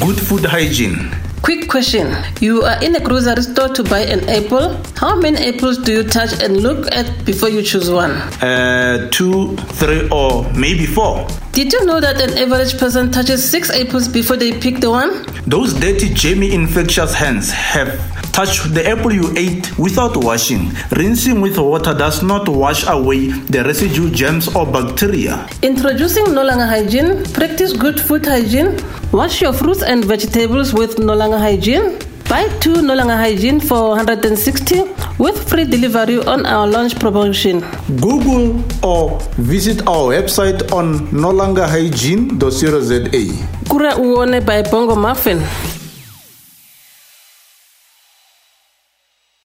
good food hygiene. Quick question. You are in a grocery store to buy an apple. How many apples do you touch and look at before you choose one? Uh, two, three, or maybe four. Did you know that an average person touches six apples before they pick the one? Those dirty, germy, infectious hands have touched the apple you ate without washing. Rinsing with water does not wash away the residue germs or bacteria. Introducing Nolanga Hygiene. Practice good food hygiene. Wash your fruits and vegetables with No Longer Hygiene. Buy two Nolanga Hygiene for 160 with free delivery on our launch promotion. Google or visit our website on nolangahygiene.co.za. Kura Uone by Bongo Maffin.